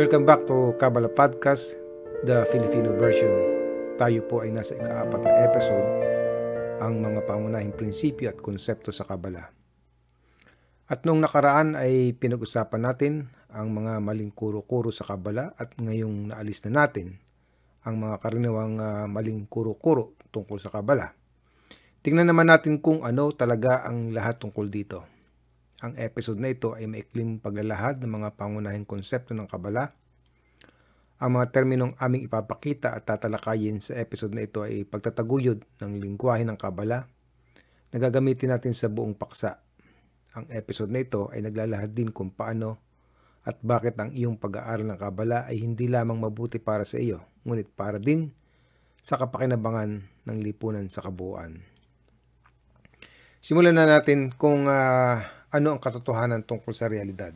Welcome back to Kabbalah Podcast, the Filipino version. Tayo po ay nasa ikaapat na episode, ang mga pangunahing prinsipyo at konsepto sa Kabbalah. At nung nakaraan ay pinag-usapan natin ang mga maling kuro-kuro sa Kabbalah at ngayong naalis na natin ang mga karaniwang uh, maling kuro-kuro tungkol sa Kabbalah. Tingnan naman natin kung ano talaga ang lahat tungkol dito. Ang episode na ito ay maikling paglalahad ng mga pangunahing konsepto ng Kabala. Ang mga terminong aming ipapakita at tatalakayin sa episode na ito ay pagtataguyod ng lingwahe ng Kabala na gagamitin natin sa buong paksa. Ang episode na ito ay naglalahad din kung paano at bakit ang iyong pag-aaral ng Kabala ay hindi lamang mabuti para sa iyo, ngunit para din sa kapakinabangan ng lipunan sa kabuuan. Simulan na natin kung uh, ano ang katotohanan tungkol sa realidad.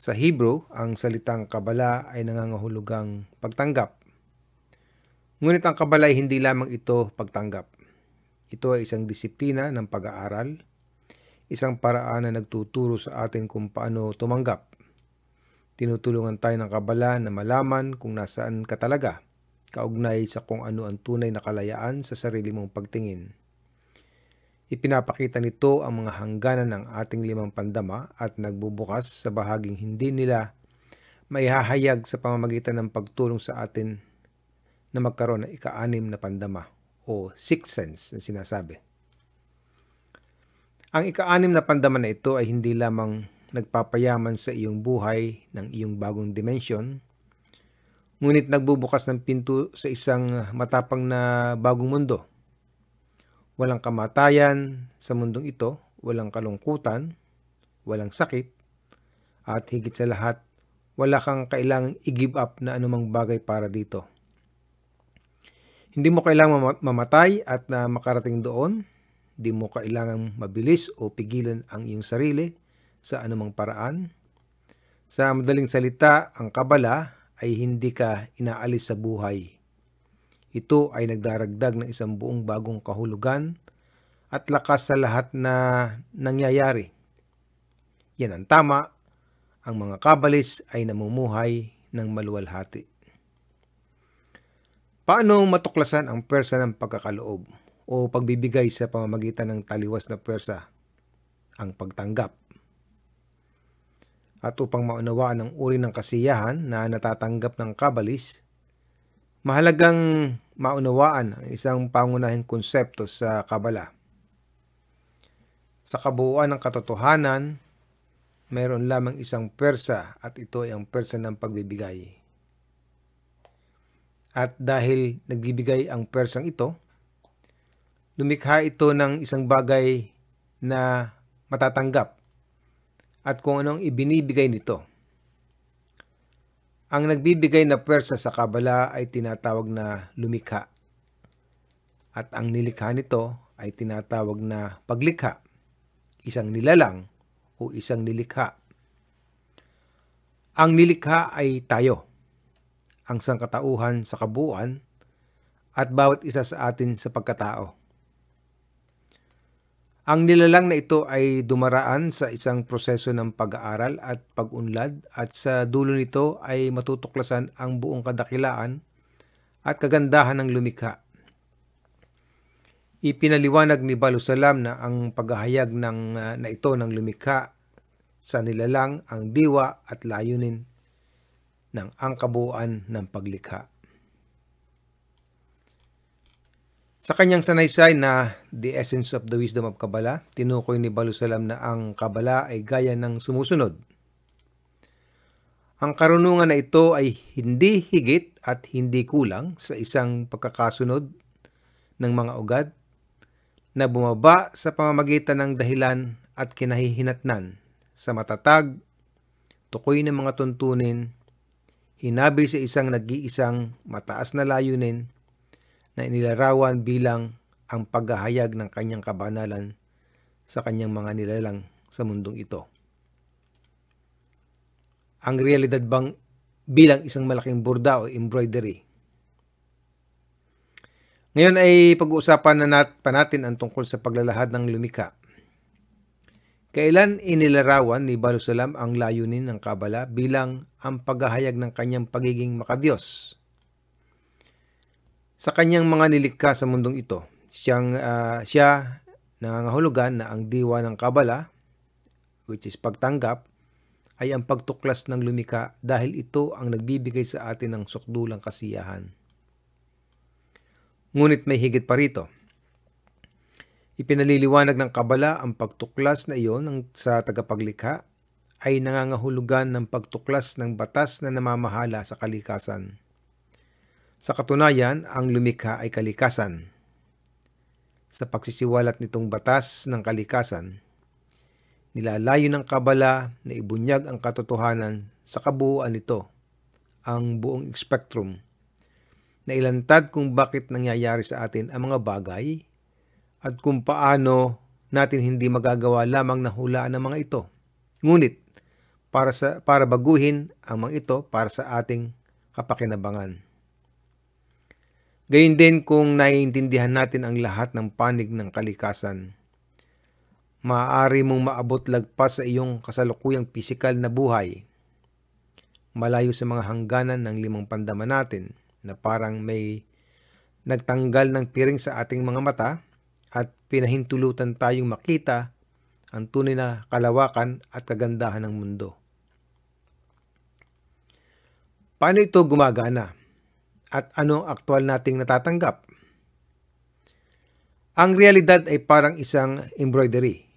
Sa Hebrew, ang salitang kabala ay nangangahulugang pagtanggap. Ngunit ang kabala ay hindi lamang ito pagtanggap. Ito ay isang disiplina ng pag-aaral, isang paraan na nagtuturo sa atin kung paano tumanggap. Tinutulungan tayo ng kabala na malaman kung nasaan ka talaga, kaugnay sa kung ano ang tunay na kalayaan sa sarili mong pagtingin. Ipinapakita nito ang mga hangganan ng ating limang pandama at nagbubukas sa bahaging hindi nila maihahayag sa pamamagitan ng pagtulong sa atin na magkaroon ng ika-anim na pandama o sixth sense na sinasabi. Ang ika-anim na pandama na ito ay hindi lamang nagpapayaman sa iyong buhay ng iyong bagong dimensyon, ngunit nagbubukas ng pinto sa isang matapang na bagong mundo Walang kamatayan sa mundong ito, walang kalungkutan, walang sakit, at higit sa lahat, wala kang kailangang i-give up na anumang bagay para dito. Hindi mo kailangang mamatay at na makarating doon. Hindi mo kailangang mabilis o pigilan ang iyong sarili sa anumang paraan. Sa madaling salita, ang kabala ay hindi ka inaalis sa buhay ito ay nagdaragdag ng isang buong bagong kahulugan at lakas sa lahat na nangyayari. Yan ang tama, ang mga kabalis ay namumuhay ng maluwalhati. Paano matuklasan ang persa ng pagkakaloob o pagbibigay sa pamamagitan ng taliwas na persa? Ang pagtanggap. At upang maunawaan ang uri ng kasiyahan na natatanggap ng kabalis, Mahalagang maunawaan ang isang pangunahing konsepto sa Kabala. Sa kabuuan ng katotohanan, mayroon lamang isang persa at ito ay ang persa ng pagbibigay. At dahil nagbibigay ang persang ito, lumikha ito ng isang bagay na matatanggap at kung anong ibinibigay nito. Ang nagbibigay na pwersa sa kabala ay tinatawag na lumikha. At ang nilikha nito ay tinatawag na paglikha, isang nilalang o isang nilikha. Ang nilikha ay tayo, ang sangkatauhan sa kabuuan at bawat isa sa atin sa pagkatao. Ang nilalang na ito ay dumaraan sa isang proseso ng pag-aaral at pag-unlad at sa dulo nito ay matutuklasan ang buong kadakilaan at kagandahan ng lumikha. Ipinaliwanag ni Balusalam na ang paghahayag ng, uh, na ito ng lumikha sa nilalang ang diwa at layunin ng angkabuuan ng paglikha. Sa kanyang sanaysay na The Essence of the Wisdom of Kabbalah, tinukoy ni Balusalam na ang Kabbalah ay gaya ng sumusunod. Ang karunungan na ito ay hindi higit at hindi kulang sa isang pagkakasunod ng mga ugad na bumaba sa pamamagitan ng dahilan at kinahihinatnan sa matatag, tukoy ng mga tuntunin, hinabi sa isang nag-iisang mataas na layunin, na inilarawan bilang ang paghahayag ng kanyang kabanalan sa kanyang mga nilalang sa mundong ito. Ang realidad bang bilang isang malaking burda o embroidery? Ngayon ay pag-uusapan na nat pa natin ang tungkol sa paglalahad ng lumika. Kailan inilarawan ni Balusalam ang layunin ng Kabala bilang ang paghahayag ng kanyang pagiging makadiyos? Sa kanyang mga nilikha sa mundong ito, siyang, uh, siya nangangahulugan na ang diwa ng Kabala, which is pagtanggap, ay ang pagtuklas ng lumika dahil ito ang nagbibigay sa atin ng sukdulang kasiyahan. Ngunit may higit pa rito. Ipinaliliwanag ng Kabala ang pagtuklas na iyon ng, sa tagapaglikha ay nangangahulugan ng pagtuklas ng batas na namamahala sa kalikasan. Sa katunayan, ang lumikha ay kalikasan. Sa pagsisiwalat nitong batas ng kalikasan, Nilalayo ng kabala na ibunyag ang katotohanan sa kabuuan nito, ang buong spectrum, na ilantad kung bakit nangyayari sa atin ang mga bagay at kung paano natin hindi magagawa lamang na hulaan ng mga ito. Ngunit, para, sa, para baguhin ang mga ito para sa ating kapakinabangan. Gayun din kung naiintindihan natin ang lahat ng panig ng kalikasan maaari mong maabot lagpas sa iyong kasalukuyang pisikal na buhay. Malayo sa mga hangganan ng limang pandama natin na parang may nagtanggal ng piring sa ating mga mata at pinahintulutan tayong makita ang tunay na kalawakan at kagandahan ng mundo. Paano ito gumagana? At ano ang aktwal nating natatanggap? Ang realidad ay parang isang embroidery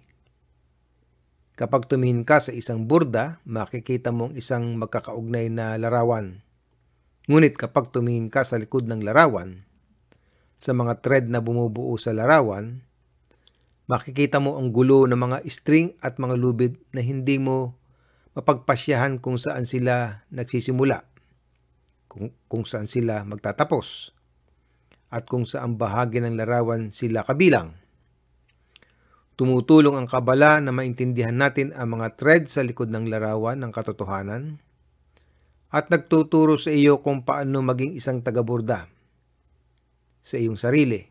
Kapag tumingin ka sa isang burda, makikita mong isang magkakaugnay na larawan. Ngunit kapag tumingin ka sa likod ng larawan, sa mga thread na bumubuo sa larawan, makikita mo ang gulo ng mga string at mga lubid na hindi mo mapagpasyahan kung saan sila nagsisimula, kung, kung saan sila magtatapos, at kung saan bahagi ng larawan sila kabilang. Tumutulong ang kabala na maintindihan natin ang mga thread sa likod ng larawan ng katotohanan at nagtuturo sa iyo kung paano maging isang tagaburda sa iyong sarili.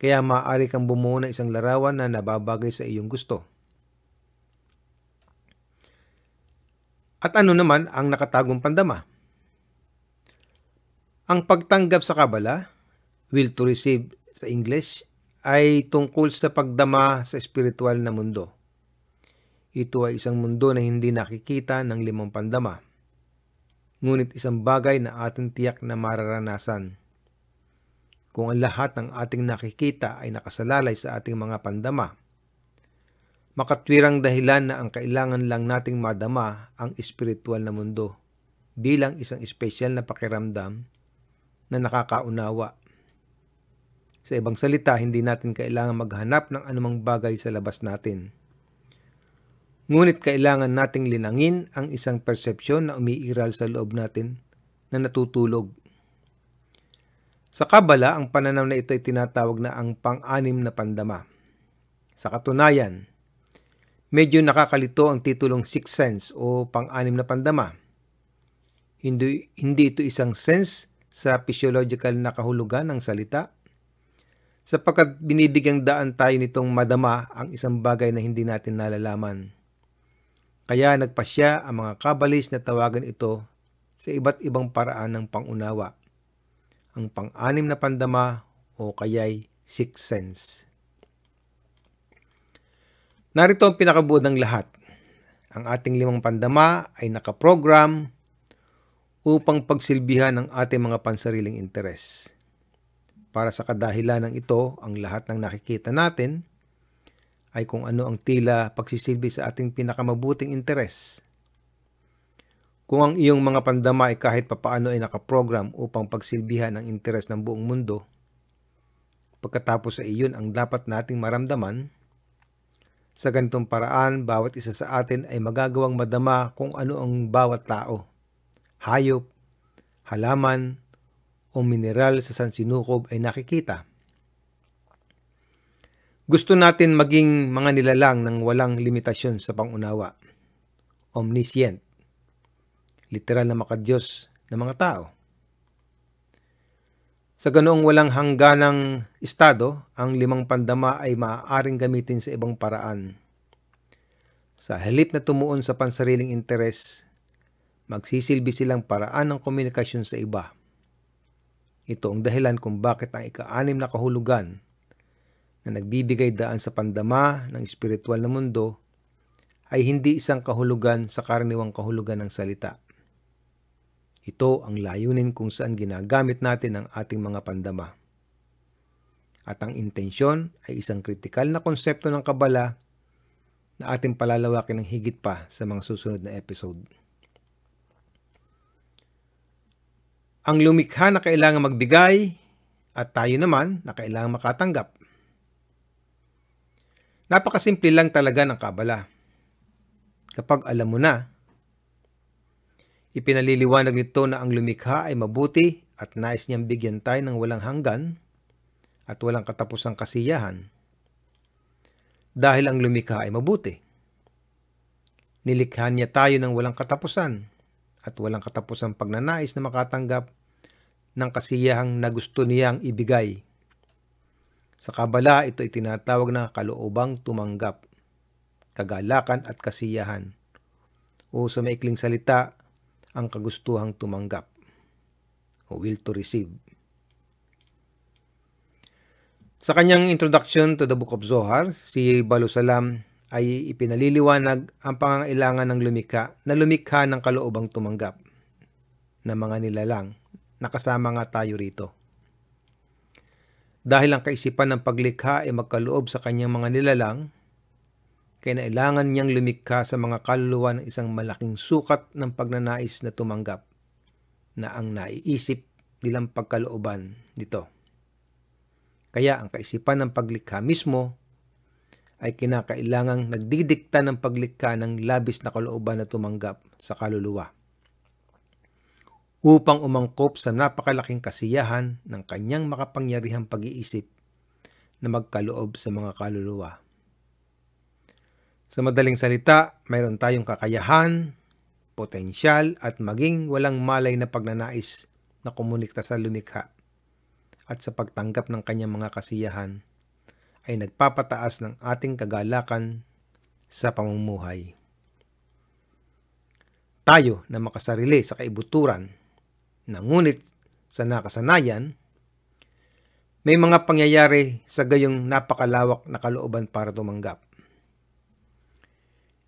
Kaya maaari kang bumuo ng isang larawan na nababagay sa iyong gusto. At ano naman ang nakatagong pandama? Ang pagtanggap sa kabala, will to receive sa English, ay tungkol sa pagdama sa espiritual na mundo. Ito ay isang mundo na hindi nakikita ng limang pandama. Ngunit isang bagay na ating tiyak na mararanasan. Kung ang lahat ng ating nakikita ay nakasalalay sa ating mga pandama, makatwirang dahilan na ang kailangan lang nating madama ang espiritual na mundo bilang isang espesyal na pakiramdam na nakakaunawa sa ibang salita, hindi natin kailangan maghanap ng anumang bagay sa labas natin. Ngunit kailangan nating linangin ang isang persepsyon na umiiral sa loob natin na natutulog. Sa Kabala, ang pananaw na ito ay tinatawag na ang pang-anim na pandama. Sa katunayan, medyo nakakalito ang titulong Sixth Sense o pang-anim na pandama. Hindi, hindi ito isang sense sa physiological na kahulugan ng salita, sapagkat binibigyang daan tayo nitong madama ang isang bagay na hindi natin nalalaman. Kaya nagpasya ang mga kabalis na tawagan ito sa iba't ibang paraan ng pangunawa. Ang pang-anim na pandama o kaya'y sixth sense. Narito ang pinakabuod ng lahat. Ang ating limang pandama ay nakaprogram upang pagsilbihan ng ating mga pansariling interes. Para sa kadahilan ng ito, ang lahat ng nakikita natin ay kung ano ang tila pagsisilbi sa ating pinakamabuting interes. Kung ang iyong mga pandama ay kahit papaano ay nakaprogram upang pagsilbihan ang interes ng buong mundo, pagkatapos sa iyon ang dapat nating maramdaman, sa ganitong paraan, bawat isa sa atin ay magagawang madama kung ano ang bawat tao, hayop, halaman, o mineral sa sansinukob ay nakikita. Gusto natin maging mga nilalang ng walang limitasyon sa pangunawa. Omniscient. Literal na makadiyos ng mga tao. Sa ganoong walang hangganang estado, ang limang pandama ay maaaring gamitin sa ibang paraan. Sa halip na tumuon sa pansariling interes, magsisilbi silang paraan ng komunikasyon sa iba. Ito ang dahilan kung bakit ang ika-anim na kahulugan na nagbibigay daan sa pandama ng espiritual na mundo ay hindi isang kahulugan sa karaniwang kahulugan ng salita. Ito ang layunin kung saan ginagamit natin ang ating mga pandama. At ang intensyon ay isang kritikal na konsepto ng kabala na ating palalawakin ng higit pa sa mga susunod na episode. Ang lumikha na kailangan magbigay at tayo naman na kailangan makatanggap. Napakasimple lang talaga ng kabala. Kapag alam mo na, ipinaliliwanag nito na ang lumikha ay mabuti at nais niyang bigyan tayo ng walang hanggan at walang katapusang kasiyahan dahil ang lumikha ay mabuti. Nilikha niya tayo ng walang katapusan at walang katapusang pagnanais na makatanggap ng kasiyahang na gusto niyang ibigay. Sa kabala, ito ay tinatawag na kaloobang tumanggap, kagalakan at kasiyahan. O sa maikling salita, ang kagustuhang tumanggap o will to receive. Sa kanyang introduction to the Book of Zohar, si Balusalam ay ipinaliliwanag ang pangangailangan ng lumikha na lumikha ng kaloobang tumanggap na mga nilalang. Nakasama nga tayo rito. Dahil ang kaisipan ng paglikha ay magkaloob sa kanyang mga nilalang, kailangan niyang lumikha sa mga kaluluwa ng isang malaking sukat ng pagnanais na tumanggap na ang naiisip nilang pagkalooban nito. Kaya ang kaisipan ng paglikha mismo ay kinakailangang nagdidikta ng paglikha ng labis na kalooban na tumanggap sa kaluluwa upang umangkop sa napakalaking kasiyahan ng kanyang makapangyarihang pag-iisip na magkaloob sa mga kaluluwa. Sa madaling salita, mayroon tayong kakayahan, potensyal at maging walang malay na pagnanais na komunikta sa lumikha at sa pagtanggap ng kanyang mga kasiyahan ay nagpapataas ng ating kagalakan sa pamumuhay. Tayo na makasarili sa kaibuturan na ngunit sa nakasanayan, may mga pangyayari sa gayong napakalawak na kalooban para tumanggap.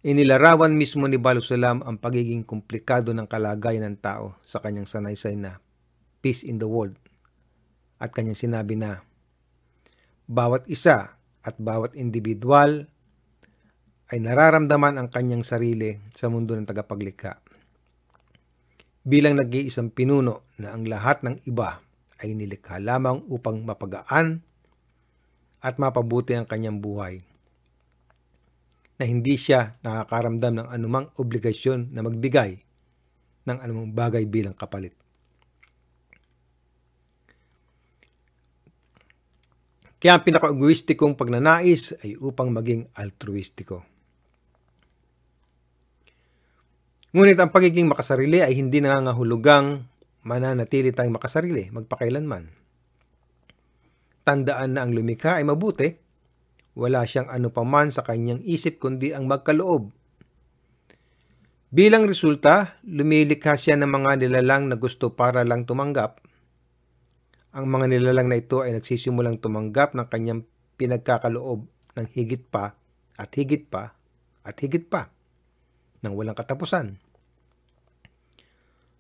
Inilarawan mismo ni Balusalam ang pagiging komplikado ng kalagayan ng tao sa kanyang sanaysay na peace in the world at kanyang sinabi na bawat isa at bawat individual ay nararamdaman ang kanyang sarili sa mundo ng tagapaglikha. Bilang nag-iisang pinuno na ang lahat ng iba ay nilikha lamang upang mapagaan at mapabuti ang kanyang buhay na hindi siya nakakaramdam ng anumang obligasyon na magbigay ng anumang bagay bilang kapalit. Kaya ang pinaka-egoistikong pagnanais ay upang maging altruistiko. Ngunit ang pagiging makasarili ay hindi nangangahulugang mananatili tayong makasarili magpakailanman. Tandaan na ang lumikha ay mabuti, wala siyang ano paman sa kanyang isip kundi ang magkaloob. Bilang resulta, lumilikha siya ng mga nilalang na gusto para lang tumanggap ang mga nilalang na ito ay nagsisimulang tumanggap ng kanyang pinagkakaloob ng higit pa at higit pa at higit pa ng walang katapusan.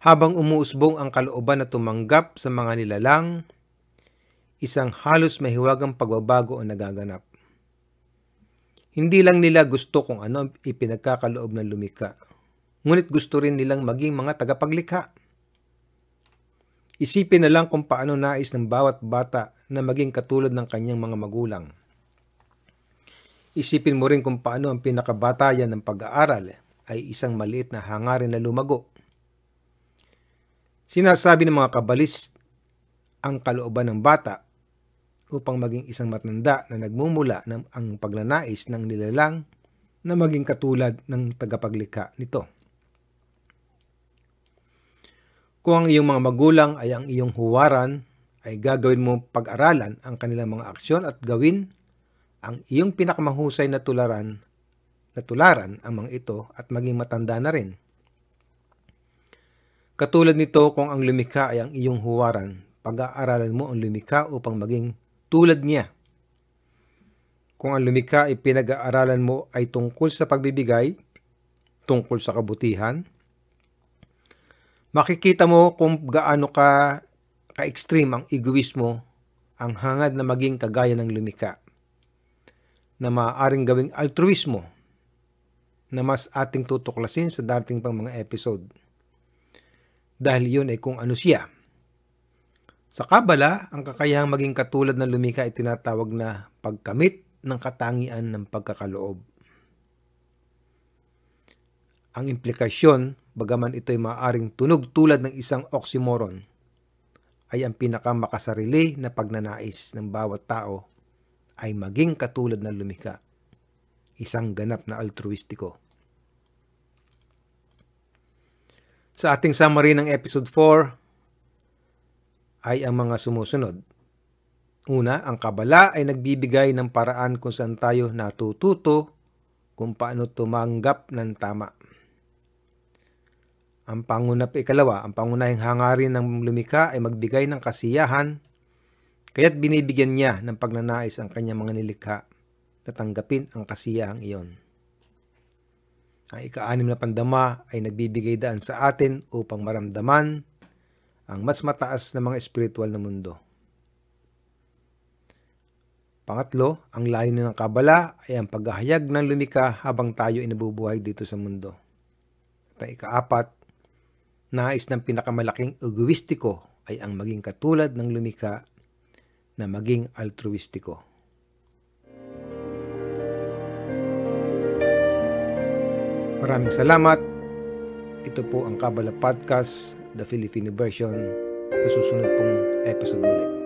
Habang umuusbong ang kalooban na tumanggap sa mga nilalang, isang halos mahiwagang pagbabago ang nagaganap. Hindi lang nila gusto kung ano ang ipinagkakaloob ng lumika, ngunit gusto rin nilang maging mga tagapaglikha. Isipin na lang kung paano nais ng bawat bata na maging katulad ng kanyang mga magulang. Isipin mo rin kung paano ang pinakabatayan ng pag-aaral ay isang maliit na hangarin na lumago. Sinasabi ng mga kabalis ang kalooban ng bata upang maging isang matanda na nagmumula ng ang pagnanais ng nilalang na maging katulad ng tagapaglikha nito. Kung ang iyong mga magulang ay ang iyong huwaran, ay gagawin mo pag-aralan ang kanilang mga aksyon at gawin ang iyong pinakamahusay na tularan natularan ang mga ito at maging matanda na rin. Katulad nito kung ang lumikha ay ang iyong huwaran, pag-aaralan mo ang lumikha upang maging tulad niya. Kung ang lumikha ay pinag-aaralan mo ay tungkol sa pagbibigay, tungkol sa kabutihan, makikita mo kung gaano ka ka-extreme ang egoismo, ang hangad na maging kagaya ng lumikha, na maaaring gawing altruismo, na mas ating tutuklasin sa dating pang mga episode. Dahil yun ay kung ano siya. Sa Kabala, ang kakayahang maging katulad ng lumikha ay tinatawag na pagkamit ng katangian ng pagkakaloob. Ang implikasyon, bagaman ito'y maaaring tunog tulad ng isang oxymoron, ay ang pinakamakasarili na pagnanais ng bawat tao ay maging katulad ng lumikha, isang ganap na altruistiko. Sa ating summary ng episode 4 ay ang mga sumusunod. Una, ang kabala ay nagbibigay ng paraan kung saan tayo natututo kung paano tumanggap ng tama. Ang panguna pa ikalawa, ang pangunahing hangarin ng lumika ay magbigay ng kasiyahan, kaya't binibigyan niya ng pagnanais ang kanyang mga nilikha na tanggapin ang kasiyahang iyon. Ang ika-anim na pandama ay nagbibigay daan sa atin upang maramdaman ang mas mataas na mga espiritual na mundo. Pangatlo, ang layunin ng kabala ay ang paghahayag ng lumika habang tayo ay nabubuhay dito sa mundo. At ang ikaapat, nais ng pinakamalaking egoistiko ay ang maging katulad ng lumika na maging altruistiko. Maraming salamat. Ito po ang Kabala Podcast, the Filipino version. Sa susunod pong episode ulit.